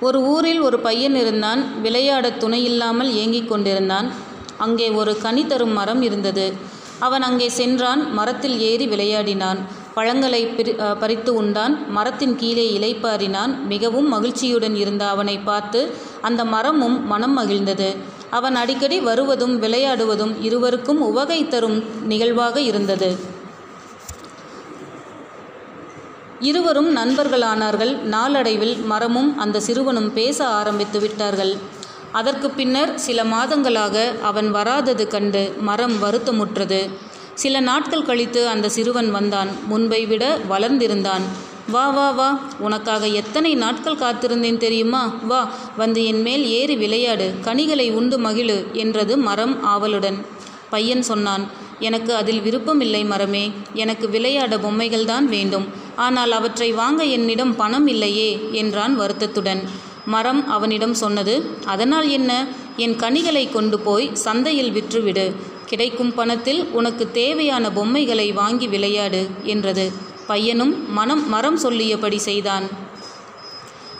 ஒரு ஊரில் ஒரு பையன் இருந்தான் விளையாடத் துணையில்லாமல் ஏங்கிக் கொண்டிருந்தான். அங்கே ஒரு கனி தரும் மரம் இருந்தது. அவன் அங்கே சென்றான் மரத்தில் ஏறி விளையாடினான். பழங்களை பிரி பறித்து உண்டான். மரத்தின் கீழே இளைப்பாறினான் மிகவும் மகிழ்ச்சியுடன் இருந்த அவனை பார்த்து அந்த மரமும் மனம் மகிழ்ந்தது. அவன் அடிக்கடி வருவதும் விளையாடுவதும் இருவருக்கும் உவகை தரும் நிகழ்வாக இருந்தது. இருவரும் நண்பர்களானார்கள். நாளடைவில் மரமும் அந்த சிறுவனும் பேச ஆரம்பித்து விட்டார்கள். அதற்கு பின்னர் சில மாதங்களாக அவன் வராதது கண்டு மரம் வருத்தமுற்றது. சில நாட்கள் கழித்து அந்த சிறுவன் வந்தான். முன்பை விட வளர்ந்திருந்தான். வா வா வா உனக்காக எத்தனை நாட்கள் காத்திருந்தேன் தெரியுமா? வா வந்து என் மேல் ஏறி விளையாடு. கனிகளை உண்டு மகிழு என்றது மரம் ஆவலுடன். பையன் சொன்னான் எனக்கு அதில் விருப்பமில்லை மரமே. எனக்கு விளையாட பொம்மைகள்தான் வேண்டும். ஆனால் அவற்றை வாங்க என்னிடம் பணம் இல்லையே என்றான் வருத்தத்துடன். மரம் அவனிடம் சொன்னது அதனால் என்ன? என் கனிகளை கொண்டு போய் சந்தையில் விற்றுவிடு. கிடைக்கும் பணத்தில் உனக்கு தேவையான பொம்மைகளை வாங்கி விளையாடு என்றது. பையனும் மனம் மரம் சொல்லியபடி செய்தான்.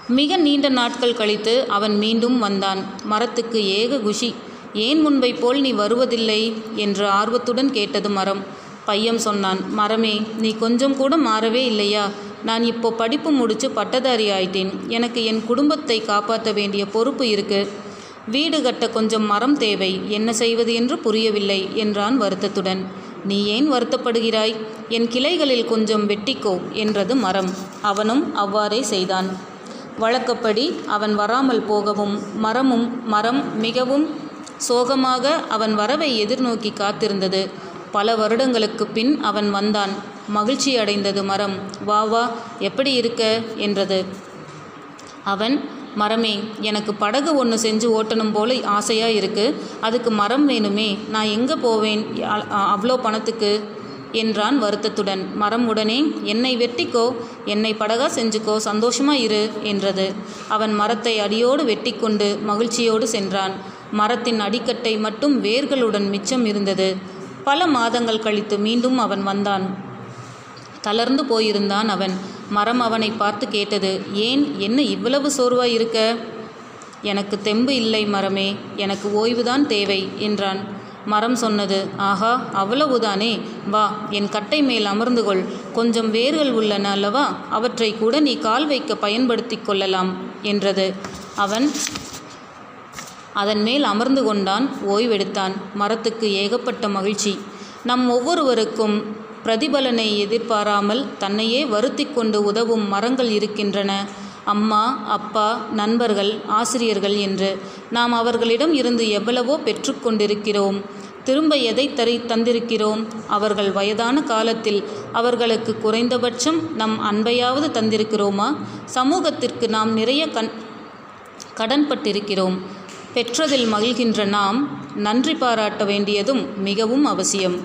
மிக நீண்ட நாட்கள் கழித்து அவன் மீண்டும் வந்தான். மரத்துக்கு ஏக குஷி ஏன் முன்பை போல் நீ வருவதில்லை? என்று ஆர்வத்துடன் கேட்டது மரம். பையம் சொன்னான் மரமே நீ கொஞ்சம் கூட மாறவே இல்லையா? நான் இப்போ படிப்பு முடிச்சு பட்டதாரி ஆயிட்டேன். எனக்கு என் குடும்பத்தை காப்பாற்ற வேண்டிய பொறுப்பு இருக்கு. வீடு கட்ட கொஞ்சம் மரம் தேவை. என்ன செய்வது என்று புரியவில்லை என்றான் வருத்தத்துடன். நீ ஏன் வருத்தப்படுகிறாய்? என் கிளைகளில் கொஞ்சம் வெட்டிக்கோ என்றது மரம். அவனும் அவ்வாறே செய்தான். வழக்கப்படி அவன் வராமல் போகவும் மரமும் மரம் மிகவும் சோகமாக அவன் வரவை எதிர்நோக்கி காத்திருந்தது. பல வருடங்களுக்கு பின் அவன் வந்தான். மகிழ்ச்சி அடைந்தது மரம். வா வா எப்படி இருக்க? என்றது. அவன் மரமே எனக்கு படகு ஒன்று செஞ்சு ஓட்டணும் போல ஆசையாக இருக்கு. அதுக்கு மரம் வேணுமே. நான் எங்கே போவேன்? அவ்வளோ பணத்துக்கு? என்றான் வருத்தத்துடன். மரம் உடனே என்னை வெட்டிக்கோ. என்னை படகா செஞ்சுக்கோ. சந்தோஷமா இரு என்றது. அவன் மரத்தை அடியோடு வெட்டிக்கொண்டு மகிழ்ச்சியோடு சென்றான். மரத்தின் அடிக்கட்டை மட்டும் வேர்களுடன் மிச்சம் இருந்தது. பல மாதங்கள் கழித்து மீண்டும் அவன் வந்தான். தளர்ந்து போயிருந்தான் அவன். மரம் அவனை பார்த்து கேட்டது ஏன் என்ன இவ்வளவு சோர்வாய் இருக்க? எனக்கு தெம்பு இல்லை மரமே எனக்கு ஓய்வுதான் தேவை என்றான். மரம் சொன்னது ஆஹா அவ்வளவுதானே? வா என் கட்டை மேல் அமர்ந்து கொள். கொஞ்சம் வேர்கள் உள்ளன அல்லவா? அவற்றை கூட நீ கால் வைக்க பயன்படுத்தி கொள்ளலாம் என்றது. அவன் அதன் மேல் அமர்ந்து கொண்டான் ஓய்வெடுத்தான். மரத்துக்கு ஏகப்பட்ட மகிழ்ச்சி. நம் ஒவ்வொருவருக்கும் பிரதிபலனை எதிர்பாராமல் தன்னையே வருத்தி கொண்டு உதவும் மரங்கள் இருக்கின்றன. அம்மா அப்பா நண்பர்கள் ஆசிரியர்கள் என்று நாம் அவர்களிடம் இருந்து எவ்வளவோ பெற்றுக்கொண்டிருக்கிறோம் திரும்ப எதை தரி தந்திருக்கிறோம்? அவர்கள் வயதான காலத்தில் அவர்களுக்கு குறைந்தபட்சம் நம் அன்பையாவது தந்திருக்கிறோமா? சமூகத்திற்கு நாம் நிறைய கண் கடன்பட்டிருக்கிறோம். பெற்றதில் மகிழ்கின்ற நாம் நன்றி பாராட்ட வேண்டியதும் மிகவும் அவசியம்.